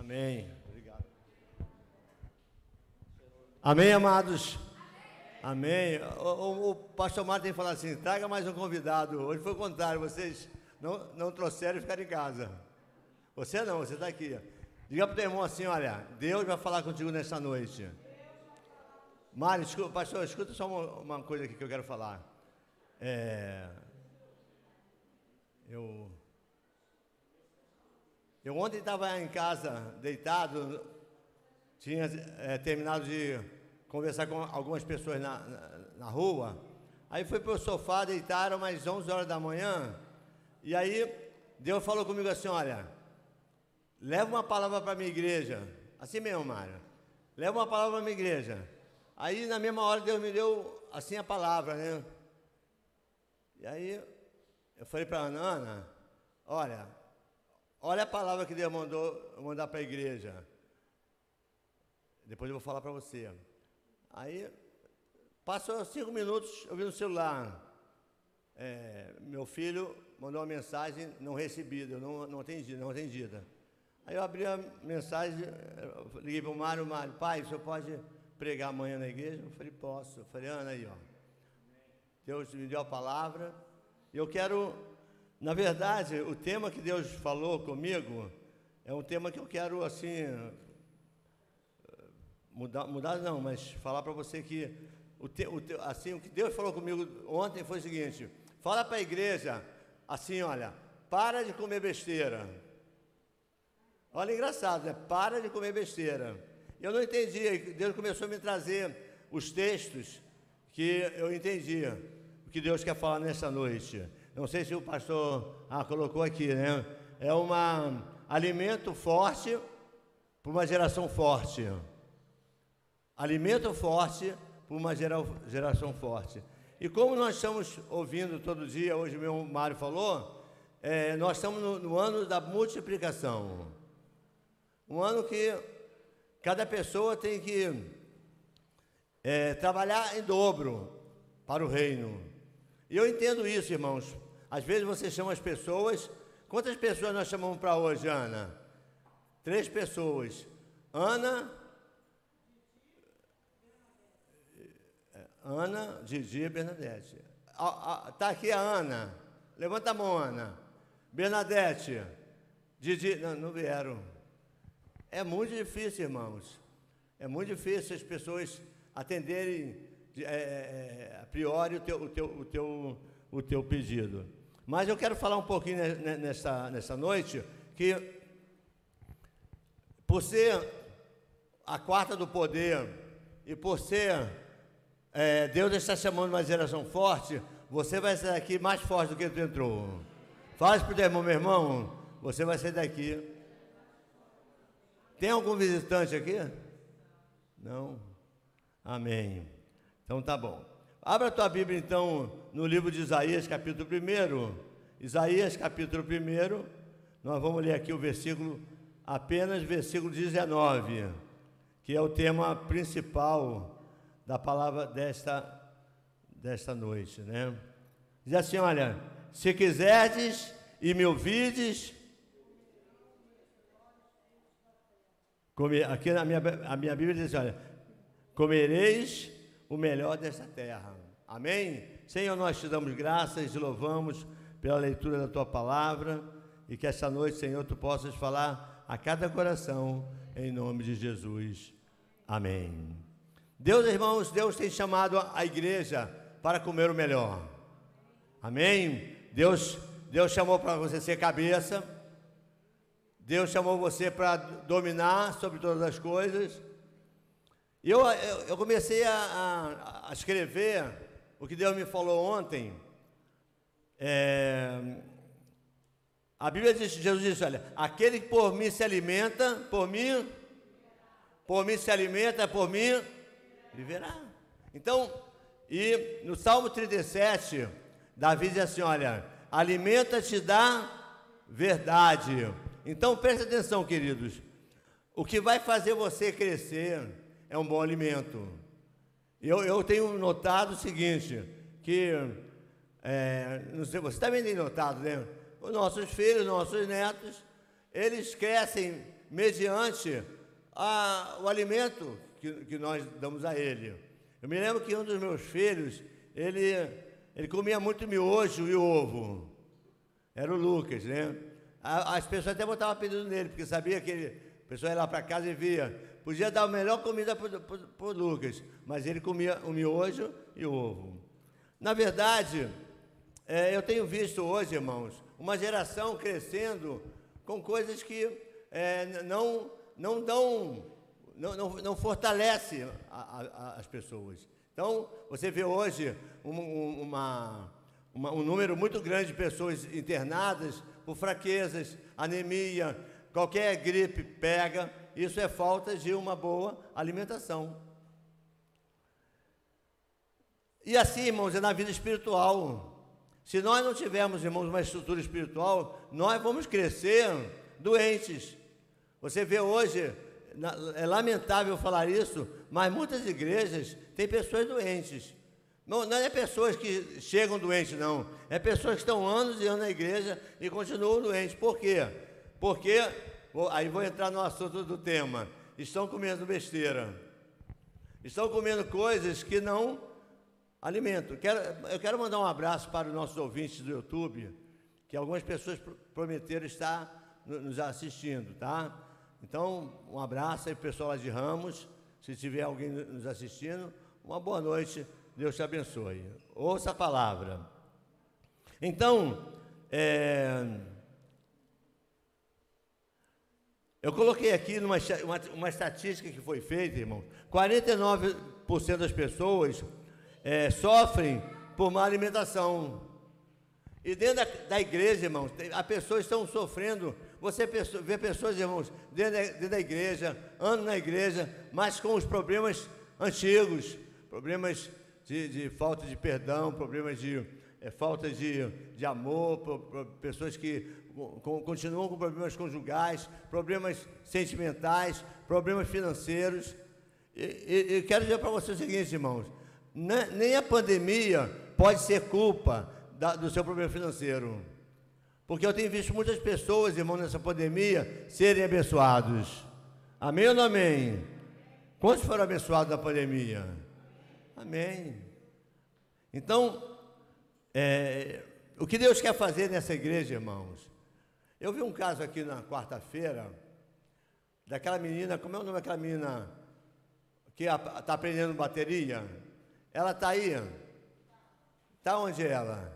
Amém. Obrigado. Amém, amados? Amém. O, o, o pastor Martin tem falado assim: traga mais um convidado. Hoje foi o contrário, vocês não, não trouxeram e ficaram em casa. Você não, você está aqui. Diga para o teu irmão assim: olha, Deus vai falar contigo nessa noite. Mário, pastor, escuta só uma, uma, coisa aqui que eu quero falar. É, eu, eu ontem estava em casa, deitado, tinha é, terminado de conversar com algumas pessoas na, na, na rua. Aí fui para o sofá, deitaram mais 11 horas da manhã. E aí Deus falou comigo assim: olha, leva uma palavra para a minha igreja. Assim mesmo, Mário. Leva uma palavra para a minha igreja. Aí na mesma hora Deus me deu assim a palavra, né? E aí eu falei para a Ana, olha, olha a palavra que Deus mandou mandar para a igreja. Depois eu vou falar para você. Aí passou cinco minutos, eu vi no celular. É, meu filho mandou uma mensagem não recebida, não, não atendida, não atendida. Aí eu abri a mensagem, liguei para o Mário, Mário, pai, o senhor pode pregar amanhã na igreja? Eu falei, posso. Eu falei, Ana, aí, ó. Deus me deu a palavra. Eu quero, na verdade, o tema que Deus falou comigo é um tema que eu quero, assim, mudar, mudar não, mas falar para você que, o, te, o te, assim, o que Deus falou comigo ontem foi o seguinte, fala para a igreja, assim, olha, para de comer besteira. Olha, engraçado, né? Para de comer besteira. Eu não entendia, Deus começou a me trazer os textos que eu entendia, o que Deus quer falar nessa noite. Não sei se o pastor ah, colocou aqui, né? É um alimento forte para uma geração forte. Alimento forte para uma gera, geração forte. E como nós estamos ouvindo todo dia, hoje o meu Mário falou, é, nós estamos no, no ano da multiplicação. Um ano que cada pessoa tem que é, trabalhar em dobro para o reino. E eu entendo isso, irmãos. Às vezes você chama as pessoas. Quantas pessoas nós chamamos para hoje, Ana? Três pessoas. Ana, Ana, Didi e Bernadette. Está aqui a Ana. Levanta a mão, Ana. Bernadette. Didi. Não, não vieram. É muito difícil, irmãos. É muito difícil as pessoas atenderem é, é, a priori o teu, o, teu, o, teu, o teu pedido. Mas eu quero falar um pouquinho nessa, nessa noite que, por ser a quarta do poder e por ser é, Deus está chamando uma geração forte, você vai sair daqui mais forte do que tu entrou. Faz para o irmão, meu irmão, você vai sair daqui tem algum visitante aqui? Não? Amém. Então tá bom. Abra a tua Bíblia então no livro de Isaías, capítulo 1. Isaías, capítulo 1. Nós vamos ler aqui o versículo, apenas versículo 19, que é o tema principal da palavra desta, desta noite, né? Diz assim: olha, se quiserdes e me ouvides, aqui na minha, a minha Bíblia diz: olha, comereis o melhor desta terra. Amém? Senhor, nós te damos graças e louvamos pela leitura da tua palavra e que esta noite, Senhor, tu possas falar a cada coração em nome de Jesus. Amém. Deus, irmãos, Deus tem chamado a igreja para comer o melhor. Amém? Deus, Deus chamou para você ser cabeça. Deus chamou você para dominar sobre todas as coisas. Eu, eu, eu comecei a, a, a, escrever o que Deus me falou ontem. É, a Bíblia diz, Jesus disse, olha, aquele que por mim se alimenta, por mim, por mim se alimenta, por mim viverá. Então, e no Salmo 37, Davi diz assim, olha, alimenta-te da verdade. Então preste atenção, queridos. O que vai fazer você crescer é um bom alimento. Eu, eu tenho notado o seguinte, que é, não sei, você também tem notado, né? Os nossos filhos, nossos netos, eles crescem mediante a, o alimento que, que nós damos a ele. Eu me lembro que um dos meus filhos, ele, ele comia muito miojo e ovo. Era o Lucas, né? As pessoas até botavam pedido nele, porque sabia que ele, a pessoa ia lá para casa e via. Podia dar a melhor comida para o Lucas, mas ele comia o miojo e o ovo. Na verdade, é, eu tenho visto hoje, irmãos, uma geração crescendo com coisas que é, não, não dão, não, não, não fortalece a, a, as pessoas. Então, você vê hoje um, uma, uma, um número muito grande de pessoas internadas por fraquezas, anemia, qualquer gripe pega, isso é falta de uma boa alimentação. E assim, irmãos, é na vida espiritual. Se nós não tivermos, irmãos, uma estrutura espiritual, nós vamos crescer doentes. Você vê hoje, é lamentável falar isso, mas muitas igrejas têm pessoas doentes. Não, não é pessoas que chegam doentes, não. É pessoas que estão anos e anos na igreja e continuam doentes. Por quê? Porque, aí vou entrar no assunto do tema, estão comendo besteira. Estão comendo coisas que não alimentam. Quero, eu quero mandar um abraço para os nossos ouvintes do YouTube, que algumas pessoas prometeram estar nos assistindo, tá? Então, um abraço aí, pessoal lá de Ramos. Se tiver alguém nos assistindo, uma boa noite Deus te abençoe. Ouça a palavra. Então, é, eu coloquei aqui numa, uma, uma, estatística que foi feita, irmão. 49% das pessoas é, sofrem por má alimentação. E dentro da, da igreja, irmãos, as pessoas estão sofrendo. Você vê pessoas, irmãos, dentro da, dentro da igreja, andam na igreja, mas com os problemas antigos, problemas de, de falta de perdão, problemas de é, falta de, de amor, pessoas que continuam com problemas conjugais, problemas sentimentais, problemas financeiros. E, e, e quero dizer para vocês o seguinte, irmãos: né, nem a pandemia pode ser culpa da, do seu problema financeiro. Porque eu tenho visto muitas pessoas, irmão, nessa pandemia, serem abençoados. Amém ou não amém? Quantos foram abençoados na pandemia? Amém. Então, é, o que Deus quer fazer nessa igreja, irmãos? Eu vi um caso aqui na quarta-feira, daquela menina, como é o nome daquela menina que está aprendendo bateria? Ela está aí? Está onde ela?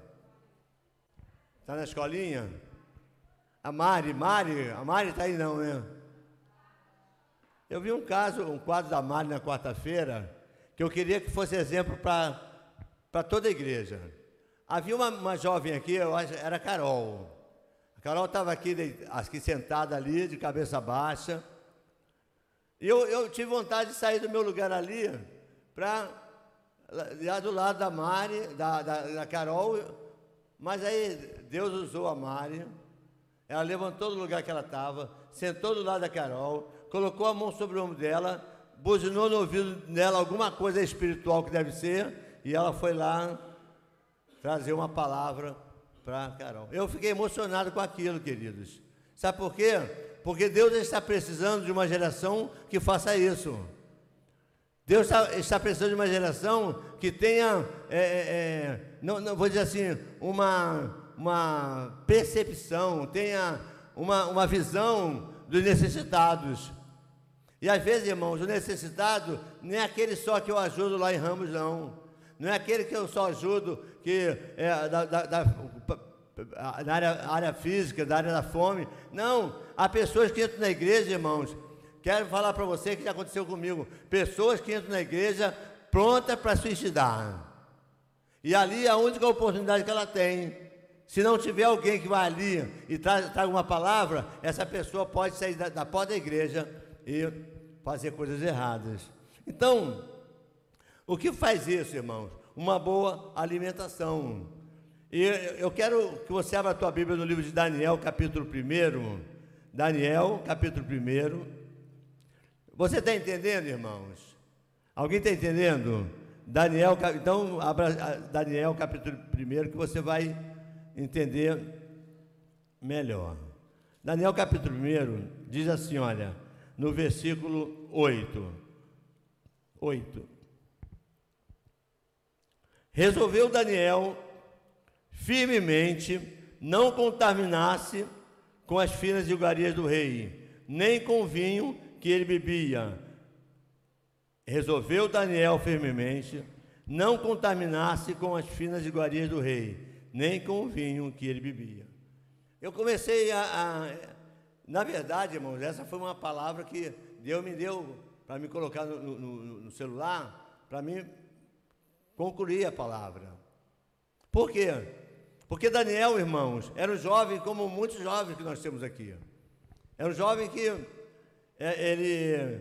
Está na escolinha? A Mari, Mari, a Mari está aí não, né? Eu vi um caso, um quadro da Mari na quarta-feira, que eu queria que fosse exemplo para toda a igreja. Havia uma, uma jovem aqui, eu acho, era Carol. Carol estava aqui, aqui sentada ali, de cabeça baixa. E eu, eu tive vontade de sair do meu lugar ali para lá do lado da Mari, da, da, da, Carol, mas aí Deus usou a Mari, ela levantou do lugar que ela estava, sentou do lado da Carol, colocou a mão sobre o ombro dela buzinou no ouvido dela alguma coisa espiritual que deve ser, e ela foi lá trazer uma palavra para Carol. Eu fiquei emocionado com aquilo, queridos. Sabe por quê? Porque Deus está precisando de uma geração que faça isso. Deus está, está precisando de uma geração que tenha, é, é, é não, não, vou dizer assim, uma, uma percepção, tenha uma, uma visão dos necessitados. E às vezes, irmãos, o necessitado não é aquele só que eu ajudo lá em Ramos, não. Não é aquele que eu só ajudo que é da, da, da na área, área física, da área da fome. Não, há pessoas que entram na igreja, irmãos. Quero falar para você que já aconteceu comigo. Pessoas que entram na igreja prontas para suicidar. E ali é a única oportunidade que ela tem. Se não tiver alguém que vai ali e traga uma palavra, essa pessoa pode sair da, da porta da igreja e fazer coisas erradas. Então, o que faz isso, irmãos? Uma boa alimentação. E eu quero que você abra a tua Bíblia no livro de Daniel, capítulo 1. Daniel, capítulo 1. Você está entendendo, irmãos? Alguém está entendendo? Daniel, então abra Daniel capítulo 1 que você vai entender melhor. Daniel capítulo 1 diz assim: olha, no versículo 8. 8. Resolveu Daniel firmemente não contaminar-se com as finas iguarias do rei, nem com o vinho que ele bebia. Resolveu Daniel firmemente não contaminar-se com as finas iguarias do rei, nem com o vinho que ele bebia. Eu comecei a, a na verdade, irmãos, essa foi uma palavra que Deus me deu para me colocar no, no, no celular, para mim concluir a palavra. Por quê? Porque Daniel, irmãos, era um jovem como muitos jovens que nós temos aqui. Era um jovem que é, ele,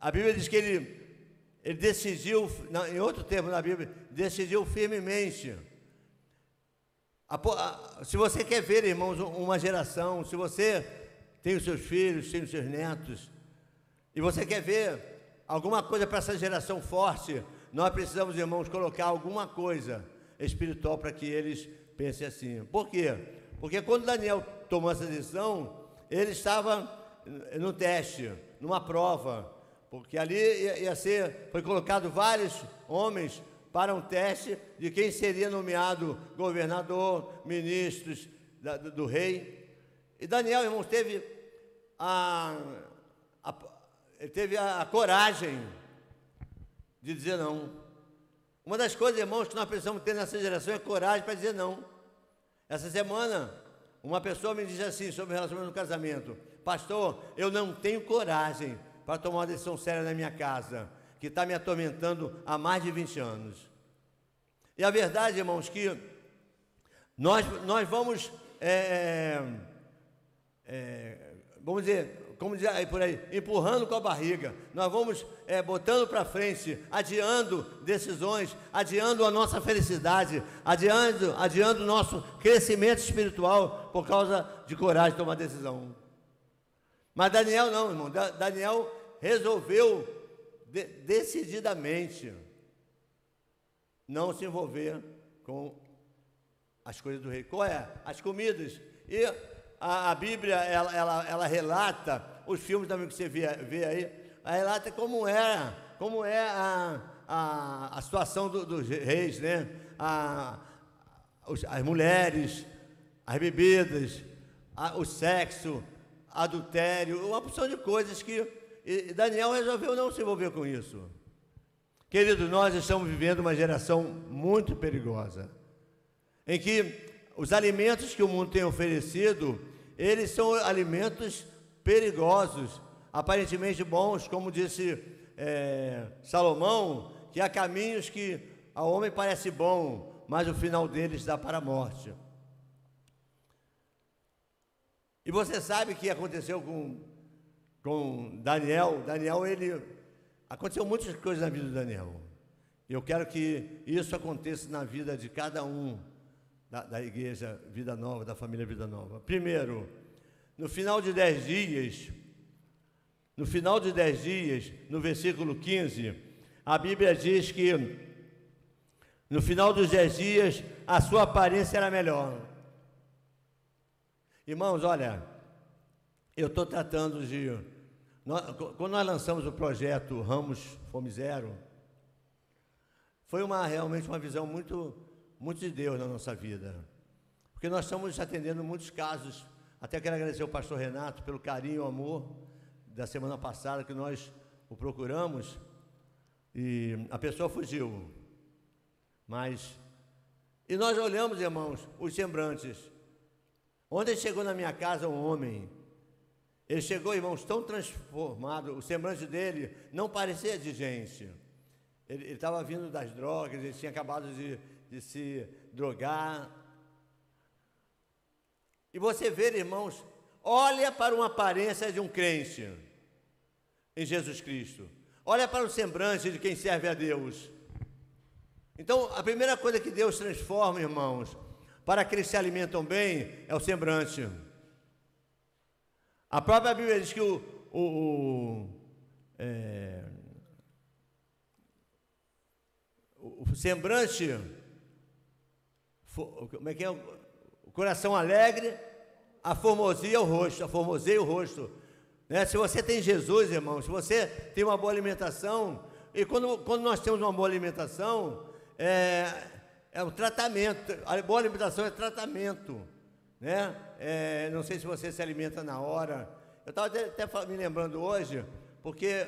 a Bíblia diz que ele, ele decidiu, em outro tempo na Bíblia, decidiu firmemente se você quer ver, irmãos, uma geração, se você tem os seus filhos, tem os seus netos, e você quer ver alguma coisa para essa geração forte, nós precisamos, irmãos, colocar alguma coisa espiritual para que eles pensem assim. Por quê? Porque quando Daniel tomou essa decisão, ele estava no teste, numa prova, porque ali ia, ia ser, foi colocado vários homens para um teste de quem seria nomeado governador, ministros da, do, do, rei. E Daniel, irmãos, teve a, a, teve a, a coragem de dizer não. Uma das coisas, irmãos, que nós precisamos ter nessa geração é coragem para dizer não. Essa semana, uma pessoa me disse assim sobre o relacionamento no casamento: Pastor, eu não tenho coragem para tomar uma decisão séria na minha casa que está me atormentando há mais de 20 anos. E a verdade, irmãos, que nós, nós vamos, é, é, vamos dizer, como dizer aí por aí, empurrando com a barriga, nós vamos é, botando para frente, adiando decisões, adiando a nossa felicidade, adiando, adiando o nosso crescimento espiritual por causa de coragem de tomar decisão. Mas Daniel não, irmão, Daniel resolveu de, decididamente não se envolver com as coisas do rei. Qual é? As comidas. E a, a Bíblia, ela, ela, ela, relata, os filmes também que você vê, vê aí, ela relata como é, como é a, a, a situação do, dos reis, né? A, os, as mulheres, as bebidas, a, o sexo, adultério, uma opção de coisas que e Daniel resolveu não se envolver com isso. Querido, nós estamos vivendo uma geração muito perigosa, em que os alimentos que o mundo tem oferecido, eles são alimentos perigosos, aparentemente bons, como disse é, Salomão, que há caminhos que ao homem parece bom, mas o final deles dá para a morte. E você sabe o que aconteceu com com Daniel. Daniel, ele. Aconteceu muitas coisas na vida de Daniel. Eu quero que isso aconteça na vida de cada um da, da igreja Vida Nova, da família Vida Nova. Primeiro, no final de dez dias, no final de dez dias, no versículo 15, a Bíblia diz que no final dos dez dias a sua aparência era melhor. Irmãos, olha, eu estou tratando de. Nós, quando nós lançamos o projeto Ramos Fome Zero, foi uma, realmente uma visão muito, muito de Deus na nossa vida. Porque nós estamos atendendo muitos casos. Até quero agradecer ao pastor Renato pelo carinho e amor da semana passada que nós o procuramos. E a pessoa fugiu. Mas. E nós olhamos, irmãos, os sembrantes. Ontem chegou na minha casa um homem ele chegou, irmãos, tão transformado, o semblante dele não parecia de gente. Ele estava vindo das drogas, ele tinha acabado de, de se drogar. E você vê, irmãos, olha para uma aparência de um crente em Jesus Cristo. Olha para o semblante de quem serve a Deus. Então, a primeira coisa que Deus transforma, irmãos, para que eles se alimentam bem, é o semblante. A própria Bíblia diz que o, o, o, é, o semblante, como é que é? O coração alegre a formosia o rosto, a formoseia o rosto. Né? Se você tem Jesus, irmão, se você tem uma boa alimentação, e quando, quando nós temos uma boa alimentação, é, é um tratamento. A boa alimentação é tratamento. Né? É, não sei se você se alimenta na hora. Eu estava até, até me lembrando hoje, porque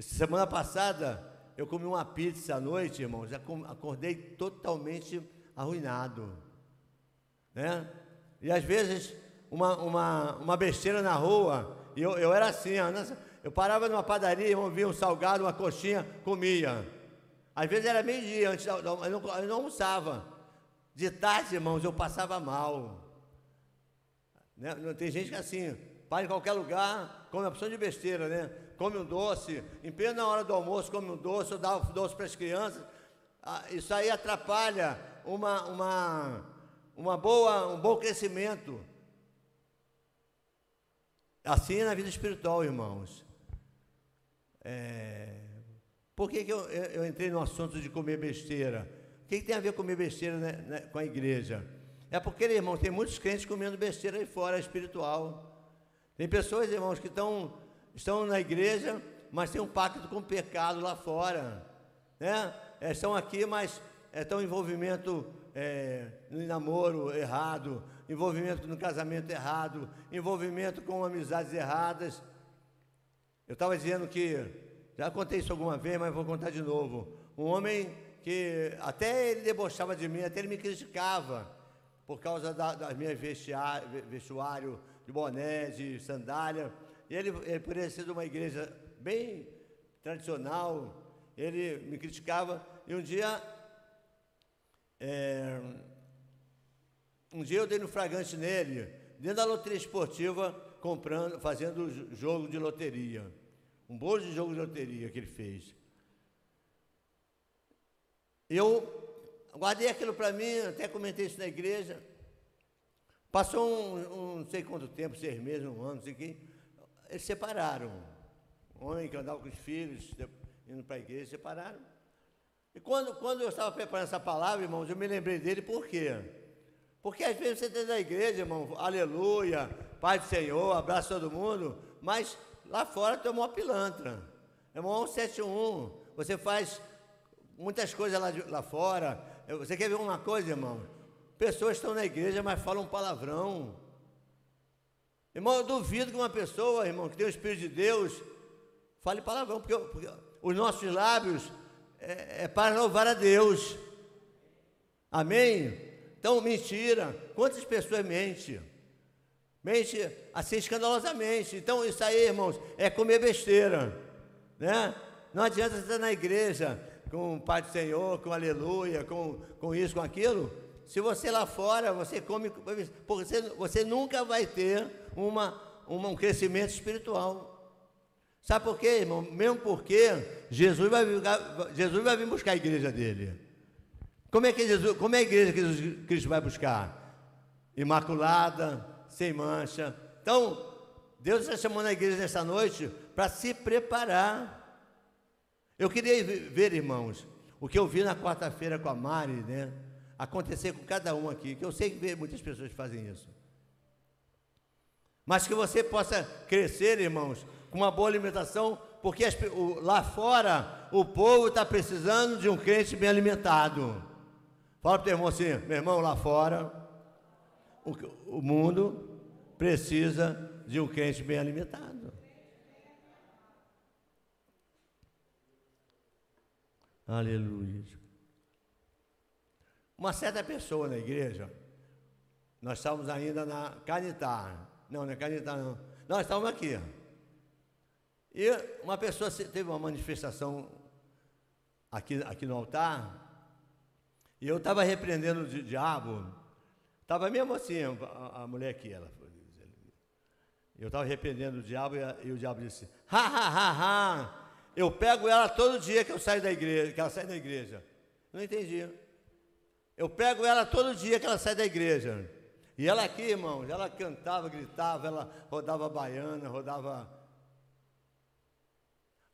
semana passada eu comi uma pizza à noite, irmãos, acordei totalmente arruinado. Né? E às vezes uma, uma, uma besteira na rua, e eu, eu era assim, eu parava numa padaria, irmão, via um salgado, uma coxinha, comia. Às vezes era meio-dia, antes eu não, eu não almoçava. De tarde, irmãos, eu passava mal. Né? Tem gente que é assim, para em qualquer lugar, come uma opção de besteira, né? Come um doce, em plena hora do almoço, come um doce, dá um doce para as crianças. Ah, isso aí atrapalha uma, uma, uma boa, um bom crescimento. Assim é na vida espiritual, irmãos. É, por que, que eu, eu, entrei no assunto de comer besteira? O que, que tem a ver comer besteira né, né, com a igreja? É porque, irmãos, tem muitos crentes comendo besteira aí fora, espiritual. Tem pessoas, irmãos, que estão, estão na igreja, mas tem um pacto com o pecado lá fora. Né? É, estão aqui, mas é, em envolvimento é, no namoro errado, envolvimento no casamento errado, envolvimento com amizades erradas. Eu estava dizendo que já contei isso alguma vez, mas vou contar de novo. Um homem que até ele debochava de mim, até ele me criticava por causa da, das minhas vestuário de boné, de sandália. E ele, ele por ter sido uma igreja bem tradicional, ele me criticava. E um dia, é, um dia eu dei no fragante nele, dentro da loteria esportiva, comprando, fazendo jogo de loteria. Um bolo de jogo de loteria que ele fez. Eu guardei aquilo para mim, até comentei isso na igreja. Passou um, um, não sei quanto tempo, seis meses, um ano, não sei o quê. Eles separaram. O homem que andava com os filhos, indo para a igreja, separaram. E quando, quando eu estava preparando essa palavra, irmãos, eu me lembrei dele, por quê? Porque às vezes você está na igreja, irmão, aleluia, Pai do Senhor, abraço todo mundo, mas Lá fora tu é maior pilantra. Maior 171. Você faz muitas coisas lá, de, lá fora. Você quer ver uma coisa, irmão? Pessoas estão na igreja, mas falam palavrão. Irmão, eu duvido que uma pessoa, irmão, que tem o Espírito de Deus, fale palavrão, porque, porque os nossos lábios é, é para louvar a Deus. Amém? Então, mentira. Quantas pessoas mentem? Mente assim escandalosamente. Então, isso aí, irmãos, é comer besteira. Né? Não adianta estar na igreja com o Pai do Senhor, com aleluia, com, com isso, com aquilo. Se você lá fora, você come, você, você nunca vai ter uma, uma, um crescimento espiritual. Sabe por quê, irmão? Mesmo porque Jesus vai, Jesus vai vir buscar a igreja dele. Como é que Jesus, como é a igreja que Jesus Cristo vai buscar? Imaculada, sem mancha. Então, Deus está chamando a igreja nessa noite para se preparar. Eu queria ver, irmãos, o que eu vi na quarta-feira com a Mari, né? Acontecer com cada um aqui, que eu sei que muitas pessoas fazem isso. Mas que você possa crescer, irmãos, com uma boa alimentação, porque as, o, lá fora o povo está precisando de um crente bem alimentado. Fala para o irmão assim, meu irmão, lá fora o, o mundo precisa de um crente bem alimentado. Aleluia. Uma certa pessoa na igreja, nós estávamos ainda na Canitá. Não, não é Canitá, não. Nós estávamos aqui. E uma pessoa teve uma manifestação aqui, aqui no altar, e eu estava repreendendo o diabo Estava mesmo assim, a, a, mulher aqui, ela. Eu estava arrependendo o diabo e, a, e, o diabo disse: ha, ha, ha, ha, eu pego ela todo dia que eu saio da igreja, que ela sai da igreja. Não entendi. Eu pego ela todo dia que ela sai da igreja. E ela aqui, irmãos, ela cantava, gritava, ela rodava baiana, rodava.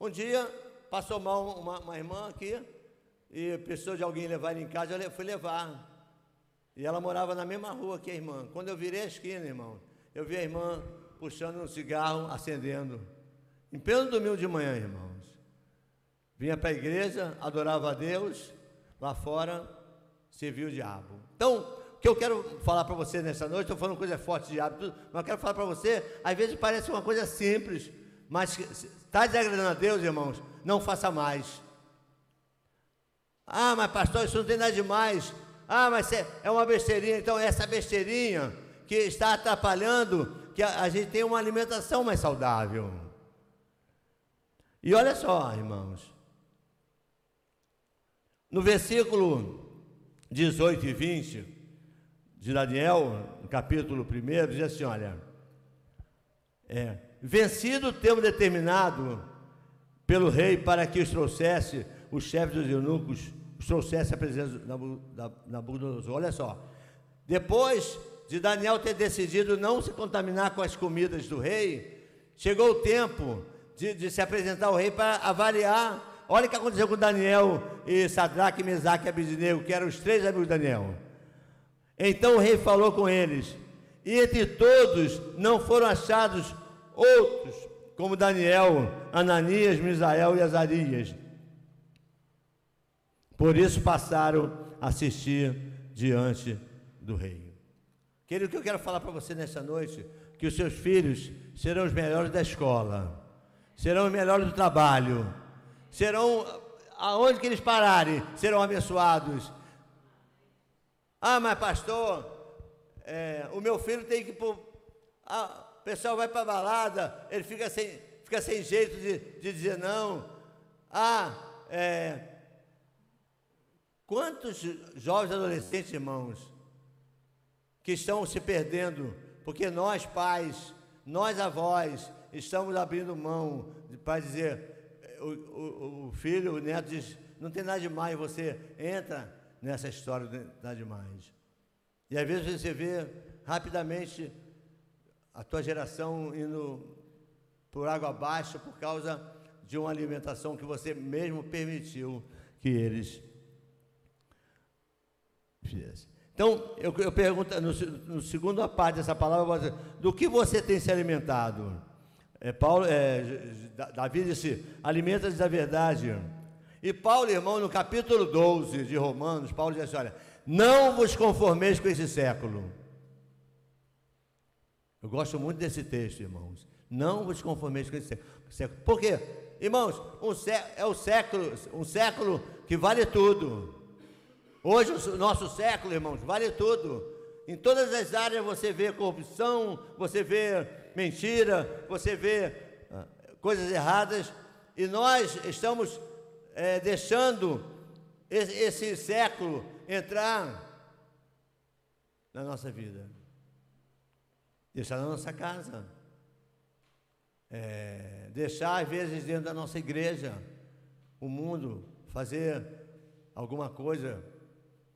Um dia passou mal uma, uma irmã aqui, e precisou de alguém levar ele em casa, eu fui levar. E ela morava na mesma rua que a irmã. Quando eu virei a esquina, irmão, eu vi a irmã puxando um cigarro, acendendo. Em pleno domingo de manhã, irmãos. Vinha para a igreja, adorava a Deus, lá fora serviu o diabo. Então, o que eu quero falar para você nessa noite, estou falando coisa forte de diabo, mas eu quero falar para você, às vezes parece uma coisa simples, mas está desagradando a Deus, irmãos, não faça mais. Ah, mas pastor, isso não tem nada demais. Ah, mas é uma besteirinha. Então, essa besteirinha que está atrapalhando que a, gente tenha uma alimentação mais saudável. E olha só, irmãos. No versículo 18 e 20 de Daniel, capítulo 1, diz assim: olha, é, vencido o tempo determinado pelo rei para que os trouxesse, os chefes dos eunucos, os trouxesse a presença da Nabucodonosor. Olha só, depois de Daniel ter decidido não se contaminar com as comidas do rei, chegou o tempo de, de se apresentar ao rei para avaliar Olha o que aconteceu com Daniel e Sadraque, Mesaque e Abidinego, que eram os três amigos de Daniel. Então o rei falou com eles, e entre todos não foram achados outros, como Daniel, Ananias, Misael e Azarias. Por isso passaram a assistir diante do rei. Querido, o que eu quero falar para você nessa noite? Que os seus filhos serão os melhores da escola, serão os melhores do trabalho, serão, aonde que eles pararem, serão abençoados. Ah, mas pastor, é, o meu filho tem que. Ah, o pessoal vai para balada, ele fica sem, fica sem jeito de, de dizer não. Ah, é, quantos jovens adolescentes, irmãos, que estão se perdendo, porque nós, pais, nós, avós, estamos abrindo mão para dizer: o, o, o filho, o neto diz: não tem nada demais, você entra nessa história, não tem nada demais. E às vezes você vê rapidamente a tua geração indo por água abaixo por causa de uma alimentação que você mesmo permitiu que eles fizessem. Então, eu, eu pergunto, no, no segundo parte dessa palavra, do que você tem se alimentado? É, Paulo, é, Davi disse: alimenta-se da verdade. E Paulo, irmão, no capítulo 12 de Romanos, Paulo diz assim: olha, não vos conformeis com esse século. Eu gosto muito desse texto, irmãos. Não vos conformeis com esse século. Por quê? Irmãos, um é o século, um século que vale tudo. Hoje, o nosso século, irmãos, vale tudo. Em todas as áreas você vê corrupção, você vê mentira, você vê ah, coisas erradas, e nós estamos é, deixando esse, esse século entrar na nossa vida, deixar na nossa casa, é, deixar às vezes dentro da nossa igreja, o mundo, fazer alguma coisa,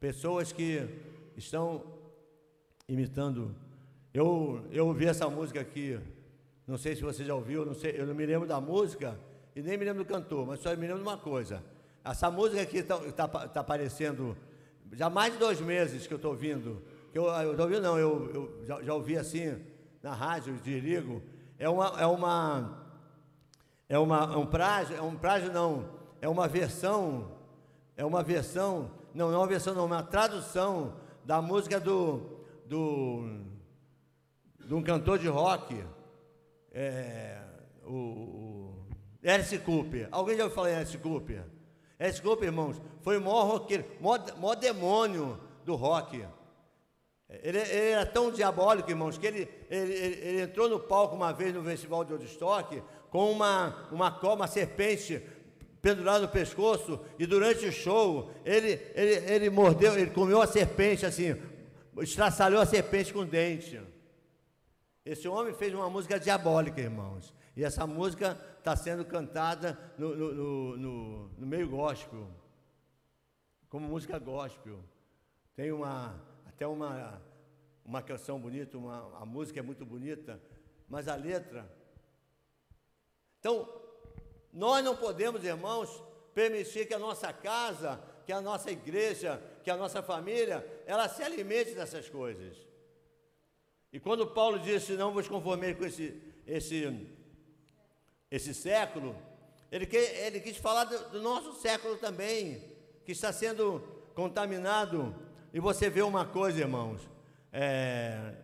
pessoas que estão imitando eu, eu ouvi essa música aqui, não sei se você já ouviu, não sei, eu não me lembro da música e nem me lembro do cantor, mas só me lembro de uma coisa. Essa música aqui está tá, tá aparecendo já há mais de dois meses que eu estou ouvindo. Que eu estou ouvindo, não, eu, eu já, já, ouvi assim na rádio de Ligo. É uma, é uma, é uma, é um prágio, é um prágio não, é uma versão, é uma versão, não, não é uma versão, não, é uma tradução da música do, do de um cantor de rock, é, o, o Alice Cooper. Alguém já ouviu falar em Alice Cooper? Alice Cooper, irmãos, foi o maior roqueiro, maior, maior demônio do rock. Ele, ele, era tão diabólico, irmãos, que ele, ele, ele, entrou no palco uma vez no Festival de Woodstock com uma, uma, uma serpente pendurada no pescoço e durante o show ele, ele, ele mordeu, ele comeu a serpente assim, estraçalhou a serpente com o dente. Esse homem fez uma música diabólica, irmãos. E essa música está sendo cantada no, no, no, no, meio gospel, como música gospel. Tem uma, até uma, uma canção bonita, uma, a música é muito bonita, mas a letra. Então, nós não podemos, irmãos, permitir que a nossa casa, que a nossa igreja, que a nossa família ela se alimente dessas coisas. E quando Paulo disse, não vos conformei com esse, esse, esse século, ele, que, ele quis falar do, do nosso século também, que está sendo contaminado. E você vê uma coisa, irmãos, é,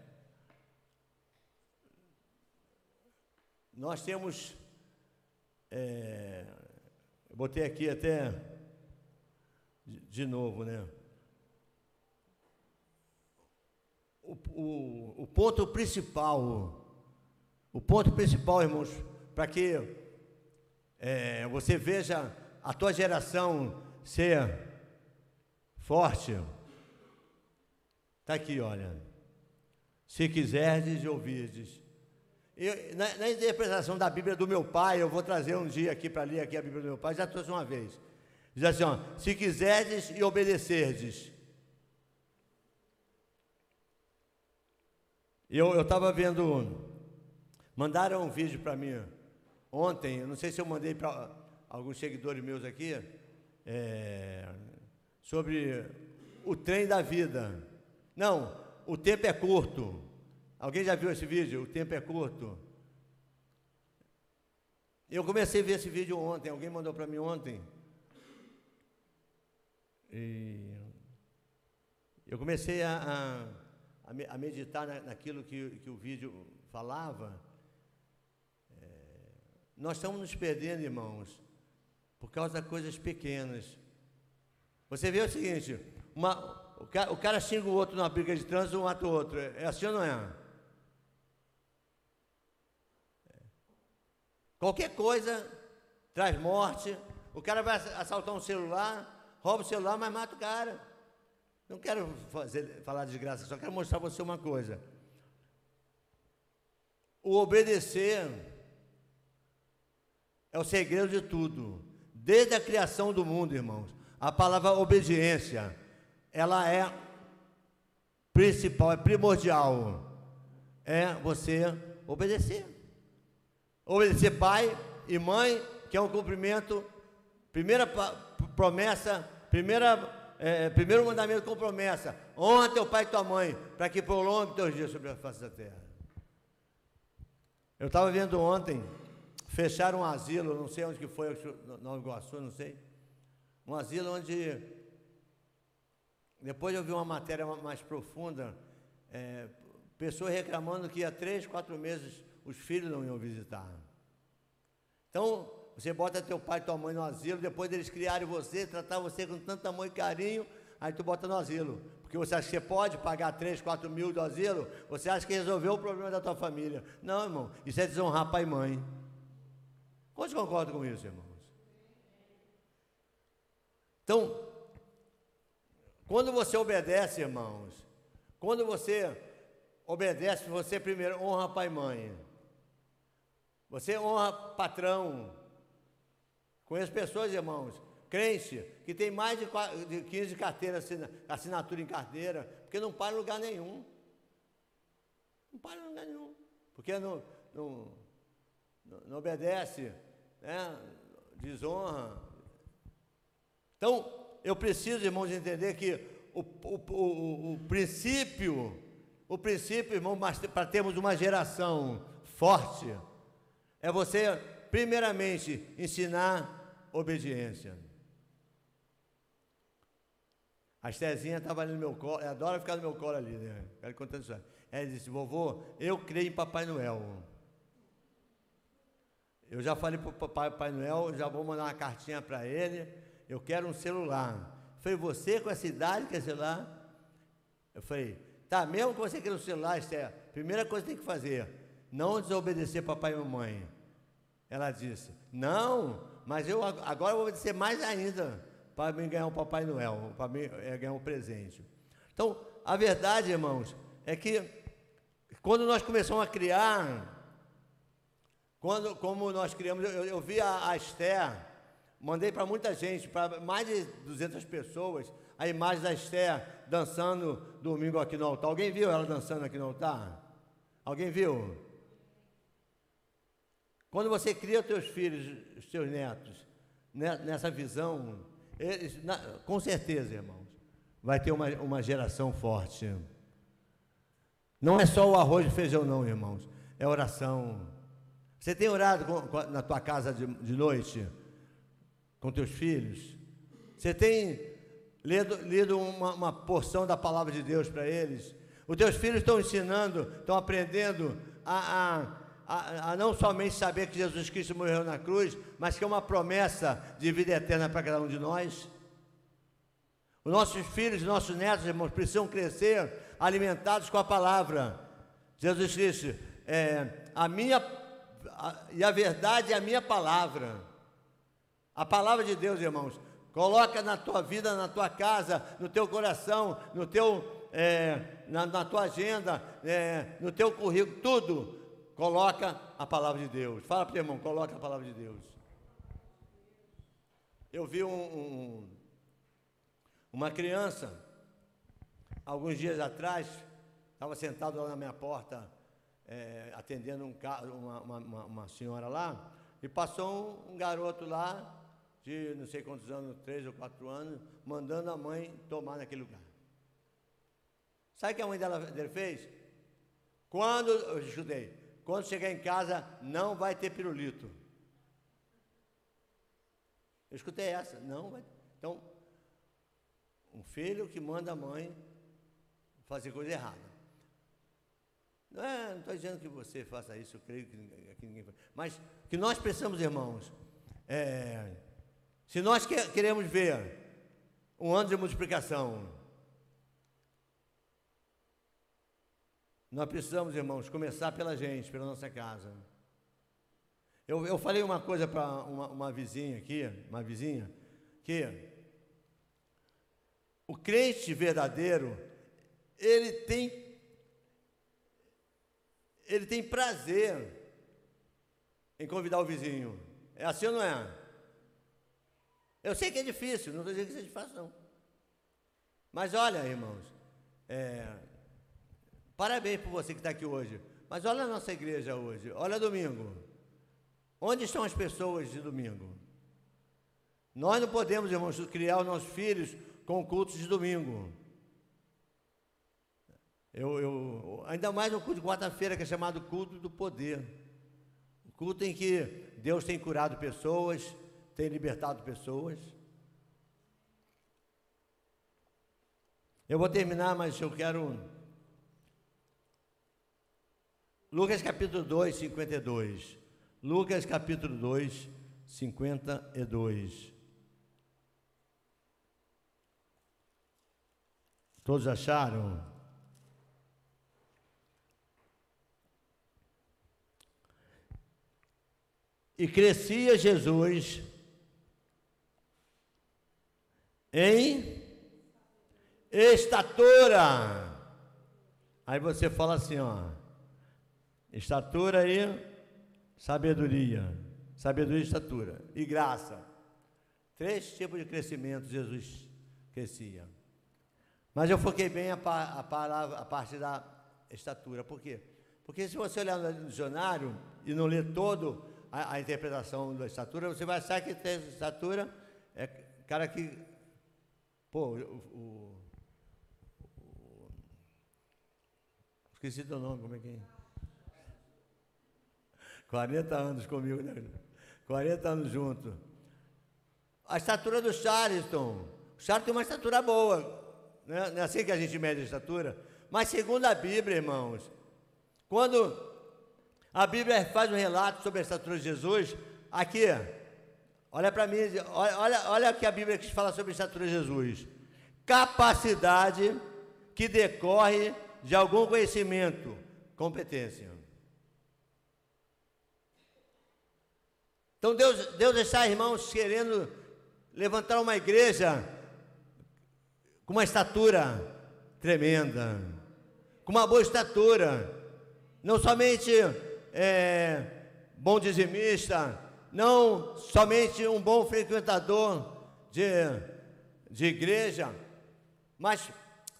nós temos, é, eu botei aqui até de, novo, né? O, o, o ponto principal, o ponto principal, irmãos, para que é, você veja a tua geração ser forte, está aqui, olha. Se quiserdes e ouvirdes. Eu, na, na, interpretação da Bíblia do meu pai, eu vou trazer um dia aqui para ler aqui a Bíblia do meu pai, já trouxe uma vez. Diz assim, ó, se quiserdes e obedecerdes. Eu estava vendo, mandaram um vídeo para mim ontem, eu não sei se eu mandei para alguns seguidores meus aqui, é, sobre o trem da vida. Não, o tempo é curto. Alguém já viu esse vídeo? O tempo é curto. Eu comecei a ver esse vídeo ontem, alguém mandou para mim ontem. E eu comecei a, a, a meditar naquilo que, que, o vídeo falava. É, nós estamos nos perdendo, irmãos, por causa de coisas pequenas. Você vê o seguinte: uma, o, cara, o cara xinga o outro numa briga de trânsito, um mata o outro. É assim ou não é? é? Qualquer coisa traz morte. O cara vai assaltar um celular, rouba o celular, mas mata o cara. Não quero fazer, falar de graça, só quero mostrar para você uma coisa. O obedecer é o segredo de tudo. Desde a criação do mundo, irmãos. A palavra obediência, ela é principal, é primordial. É você obedecer. Obedecer pai e mãe, que é um cumprimento. Primeira promessa, primeira, é, primeiro mandamento com promessa: honra teu pai e tua mãe, para que prolongue teus dias sobre a face da terra. Eu estava vendo ontem, fecharam um asilo, não sei onde que foi, no Iguaçu, não sei. Um asilo onde. Depois eu vi uma matéria mais profunda, é, pessoas reclamando que há três, quatro meses os filhos não iam visitar. Então, você bota teu pai e tua mãe no asilo, depois deles criarem você, tratar você com tanto amor e carinho, aí tu bota no asilo. Porque você acha que você pode pagar 3, 4 mil do asilo? Você acha que resolveu o problema da tua família? Não, irmão, isso é desonrar pai e mãe. Quantos concordam com isso, irmãos? Então, quando você obedece, irmãos, quando você obedece, você primeiro honra pai e mãe. Você honra patrão, Conheço pessoas, irmãos, crente, que tem mais de 15 carteiras, assinatura em carteira, porque não para em lugar nenhum. Não para em lugar nenhum. Porque não, não, não obedece, né? desonra. Então, eu preciso, irmãos, entender que o, o, o, o princípio, o princípio, irmão, para termos uma geração forte, é você, primeiramente, ensinar obediência. A Estezinha estava ali no meu colo, ela adora ficar no meu colo ali, né? Ela contando isso. Ela disse, vovô, eu creio em Papai Noel. Eu já falei para o Papai Noel, já vou mandar uma cartinha para ele, eu quero um celular. Foi você com essa idade quer celular? Eu falei, tá, mesmo que você queira um celular, Esther, primeira coisa que tem que fazer, não desobedecer papai e mamãe. Ela disse, não, mas eu agora vou obedecer mais ainda para me ganhar um Papai Noel, para me é, ganhar um presente. Então, a verdade, irmãos, é que quando nós começamos a criar, quando, como nós criamos, eu, eu vi a, a Esther, mandei para muita gente, para mais de 200 pessoas, a imagem da Esther dançando domingo aqui no altar. Alguém viu ela dançando aqui no altar? Alguém viu? Quando você cria teus filhos, os teus netos, né, nessa visão, eles, na, com certeza, irmãos, vai ter uma, uma geração forte. Não é só o arroz e feijão, não, irmãos. É oração. Você tem orado com, com, na tua casa de, de noite? Com teus filhos? Você tem lido, lido uma, uma porção da palavra de Deus para eles? Os teus filhos estão ensinando, estão aprendendo a, a, a, a, não somente saber que Jesus Cristo morreu na cruz, mas que é uma promessa de vida eterna para cada um de nós. Os nossos filhos, nossos netos, irmãos, precisam crescer alimentados com a palavra. Jesus disse: é, a minha a, e a verdade é a minha palavra. A palavra de Deus, irmãos, coloca na tua vida, na tua casa, no teu coração, no teu, é, na, na, tua agenda, é, no teu currículo, tudo. Coloca a palavra de Deus. Fala para o irmão, coloca a palavra de Deus. Eu vi um, um uma criança, alguns dias atrás, estava sentado lá na minha porta, é, atendendo um, uma, uma, uma, senhora lá, e passou um, um, garoto lá, de não sei quantos anos, três ou quatro anos, mandando a mãe tomar naquele lugar. Sabe o que a mãe dela, dele fez? Quando, eu estudei, quando chegar em casa, não vai ter pirulito. Eu escutei essa, não vai. Então, um filho que manda a mãe fazer coisa errada. Não é, estou dizendo que você faça isso, eu creio que, que ninguém faz. Mas que nós precisamos, irmãos, é, se nós que, queremos ver um ano de multiplicação, nós precisamos, irmãos, começar pela gente, pela nossa casa. Eu, eu falei uma coisa para uma, uma vizinha aqui, uma vizinha, que o crente verdadeiro, ele tem ele tem prazer em convidar o vizinho. É assim ou não é? Eu sei que é difícil, não estou dizendo que seja fácil, não. Mas olha, irmãos, é, parabéns por você que está aqui hoje. Mas olha a nossa igreja hoje, olha domingo. Onde estão as pessoas de domingo? Nós não podemos, irmãos, criar os nossos filhos com cultos de domingo. Eu, eu, ainda mais no culto de quarta-feira, que é chamado culto do poder. O culto em que Deus tem curado pessoas, tem libertado pessoas. Eu vou terminar, mas eu quero. Lucas capítulo 2, 52. Lucas capítulo 2, 52. Todos acharam? E crescia Jesus em estatura. Aí você fala assim, ó. Estatura e sabedoria. Sabedoria e estatura. E graça. Três tipos de crescimento Jesus crescia. Mas eu foquei bem a, a, palavra, a parte da estatura. Por quê? Porque se você olhar no dicionário e não ler todo a, a interpretação da estatura, você vai achar que estatura é cara que. Pô, o, o, esqueci teu nome, como é que é? 40 anos comigo, né? 40 anos junto. A estatura do Charleston. O Charleston tem uma estatura boa né? não é assim que a gente mede a estatura. Mas segundo a Bíblia, irmãos, quando a Bíblia faz um relato sobre a estatura de Jesus, aqui, olha para mim, olha, olha, olha o que a Bíblia fala sobre a estatura de Jesus. Capacidade que decorre de algum conhecimento, competência. Então Deus, Deus está, irmãos, querendo levantar uma igreja com uma estatura tremenda, com uma boa estatura, não somente é, bom dizimista, não somente um bom frequentador de, de igreja, mas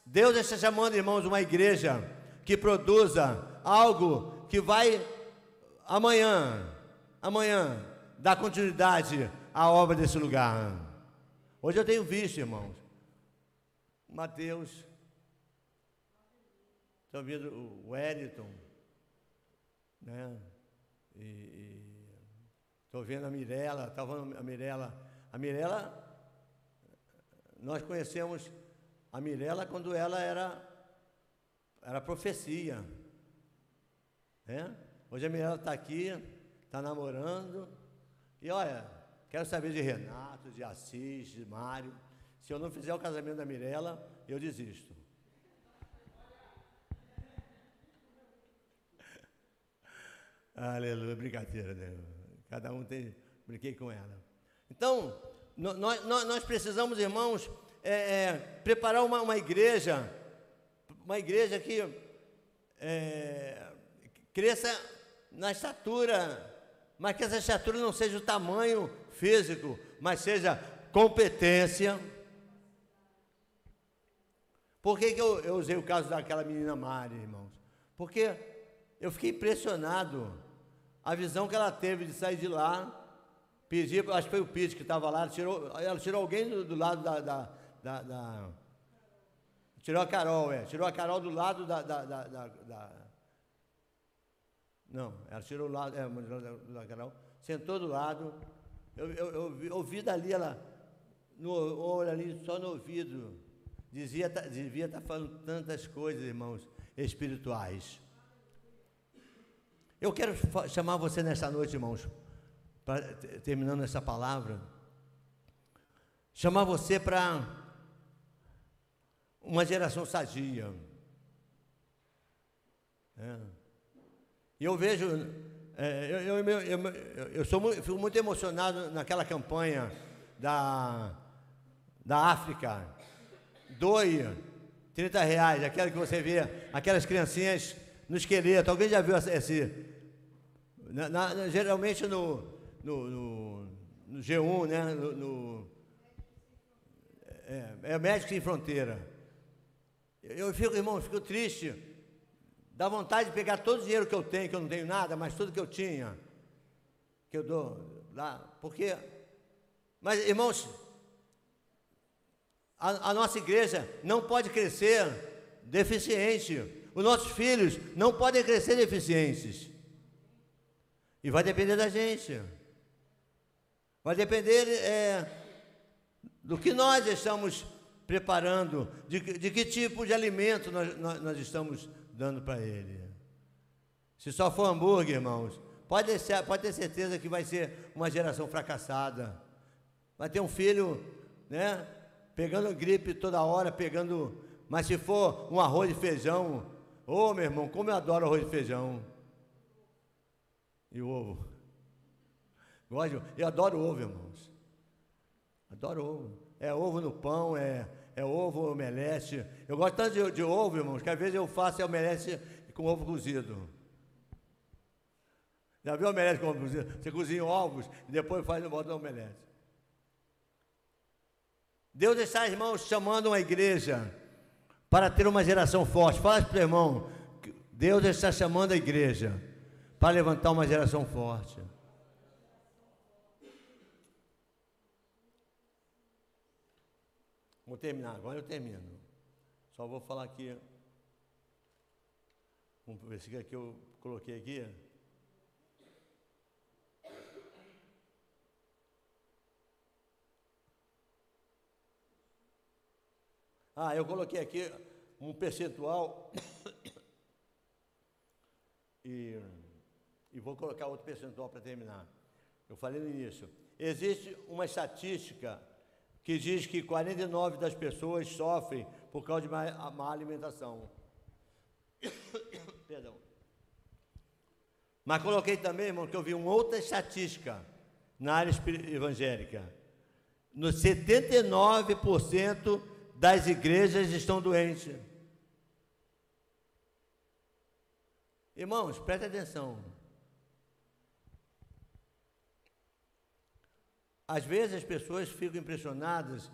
Deus está chamando, irmãos, uma igreja que produza algo que vai amanhã, amanhã, dar continuidade à obra desse lugar. Hoje eu tenho visto, irmãos, Mateus. Estou ouvindo o Wellington. Né? E estou vendo a Mirella, estava a Mirella. A Mirella, nós conhecemos a Mirella quando ela era, era profecia. Né? Hoje a Mirella está aqui, está namorando. E olha, quero saber de Renato, de Assis, de Mário. Se eu não fizer o casamento da Mirella, eu desisto. Aleluia, brincadeira, né? Cada um tem. Brinquei com ela. Então, nós, nós precisamos, irmãos, é, é, preparar uma, uma igreja, uma igreja que é, cresça na estatura, mas que essa estatura não seja o tamanho físico, mas seja competência. Por que, que eu, eu usei o caso daquela menina Mari, irmãos? Porque eu fiquei impressionado a visão que ela teve de sair de lá, pedir, acho que foi o Pete que estava lá, ela tirou, ela tirou alguém do, do lado da, da, da, da, Tirou a Carol, é. Tirou a Carol do lado da. da, da, da não, ela tirou o lado, é, da Carol, sentou do lado. Eu, eu, eu ouvi dali ela, no olho ali, só no ouvido. Dizia, tá, devia estar tá falando tantas coisas, irmãos, espirituais. Eu quero chamar você nessa noite, irmãos, pra, terminando essa palavra, chamar você para uma geração sadia. É. E eu vejo, é, eu, eu, eu, eu, sou muito, fico muito emocionado naquela campanha da, da África. Doe 30 reais, aquela que você vê, aquelas criancinhas no esqueleto. Alguém já viu esse? Na, na, geralmente no, no, no, no, G1, né? No, no é, é Médico Sem Fronteira. Eu fico, irmão, fico triste. Dá vontade de pegar todo o dinheiro que eu tenho, que eu não tenho nada, mas tudo que eu tinha, que eu dou lá. Porque, mas irmãos, a, a nossa igreja não pode crescer deficiente. Os nossos filhos não podem crescer deficientes. E vai depender da gente. Vai depender é, do que nós estamos preparando, de, de que tipo de alimento nós, nós, nós estamos dando para ele. Se só for hambúrguer, irmãos, pode, deixar, pode ter certeza que vai ser uma geração fracassada. Vai ter um filho, né? Pegando gripe toda hora, pegando. Mas se for um arroz e feijão, ô oh, meu irmão, como eu adoro arroz e feijão. E ovo. Gosto, eu adoro ovo, irmãos. Adoro ovo. É ovo no pão, é, é ovo omelete. Eu gosto tanto de, de ovo, irmãos, que às vezes eu faço omelete com ovo cozido. Já viu omelete com ovo cozido? Você cozinha ovos e depois faz bota omelete. Deus está, irmãos, chamando uma igreja para ter uma geração forte. Fala para o irmão, Deus está chamando a igreja para levantar uma geração forte. Vou terminar, agora eu termino. Só vou falar aqui um versículo que eu coloquei aqui. Ah, eu coloquei aqui um percentual e e vou colocar outro percentual para terminar. Eu falei no início. Existe uma estatística que diz que 49 das pessoas sofrem por causa de má, má alimentação. Perdão. Mas coloquei também, irmão, que eu vi uma outra estatística na área evangélica. No 79% das igrejas estão doentes. Irmãos, preste atenção. Às vezes as pessoas ficam impressionadas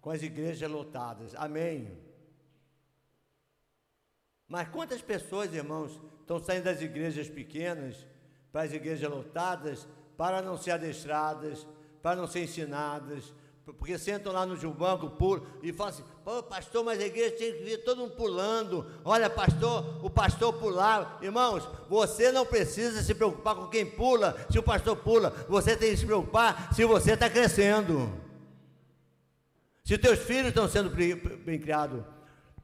com as igrejas lotadas. Amém. Mas quantas pessoas, irmãos, estão saindo das igrejas pequenas para as igrejas lotadas para não ser adestradas, para não ser ensinadas, porque sentam lá no banco, pulam, e falam assim, pô, pastor, mas a igreja tem que vir todo mundo pulando. Olha, pastor, o pastor pular. Irmãos, você não precisa se preocupar com quem pula, se o pastor pula. Você tem que se preocupar se você está crescendo. Se teus filhos estão sendo bem criados.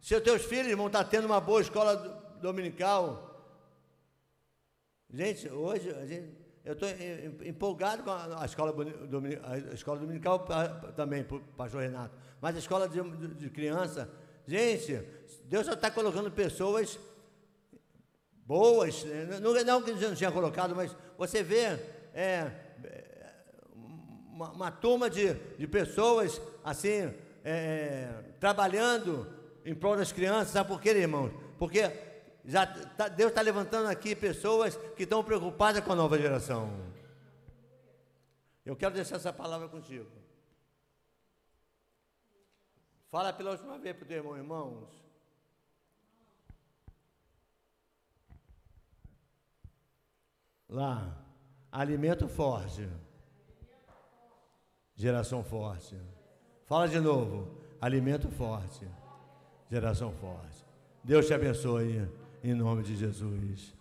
Se teus filhos vão estar tendo uma boa escola dominical. Gente, hoje a gente eu estou empolgado com a escola, a escola dominical também, pastor Renato. Mas a escola de, de criança, gente, Deus já está colocando pessoas boas, né? não, não que não tinha colocado, mas você vê é, uma, uma, turma de, de pessoas assim, é, trabalhando em prol das crianças, sabe por quê, irmãos? Porque já tá, Deus está levantando aqui pessoas que estão preocupadas com a nova geração. Eu quero deixar essa palavra contigo. Fala pela última vez para o teu irmão, irmãos. Lá, alimento forte. Geração forte. Fala de novo. Alimento forte. Geração forte. Deus te abençoe. Em nome de Jesus.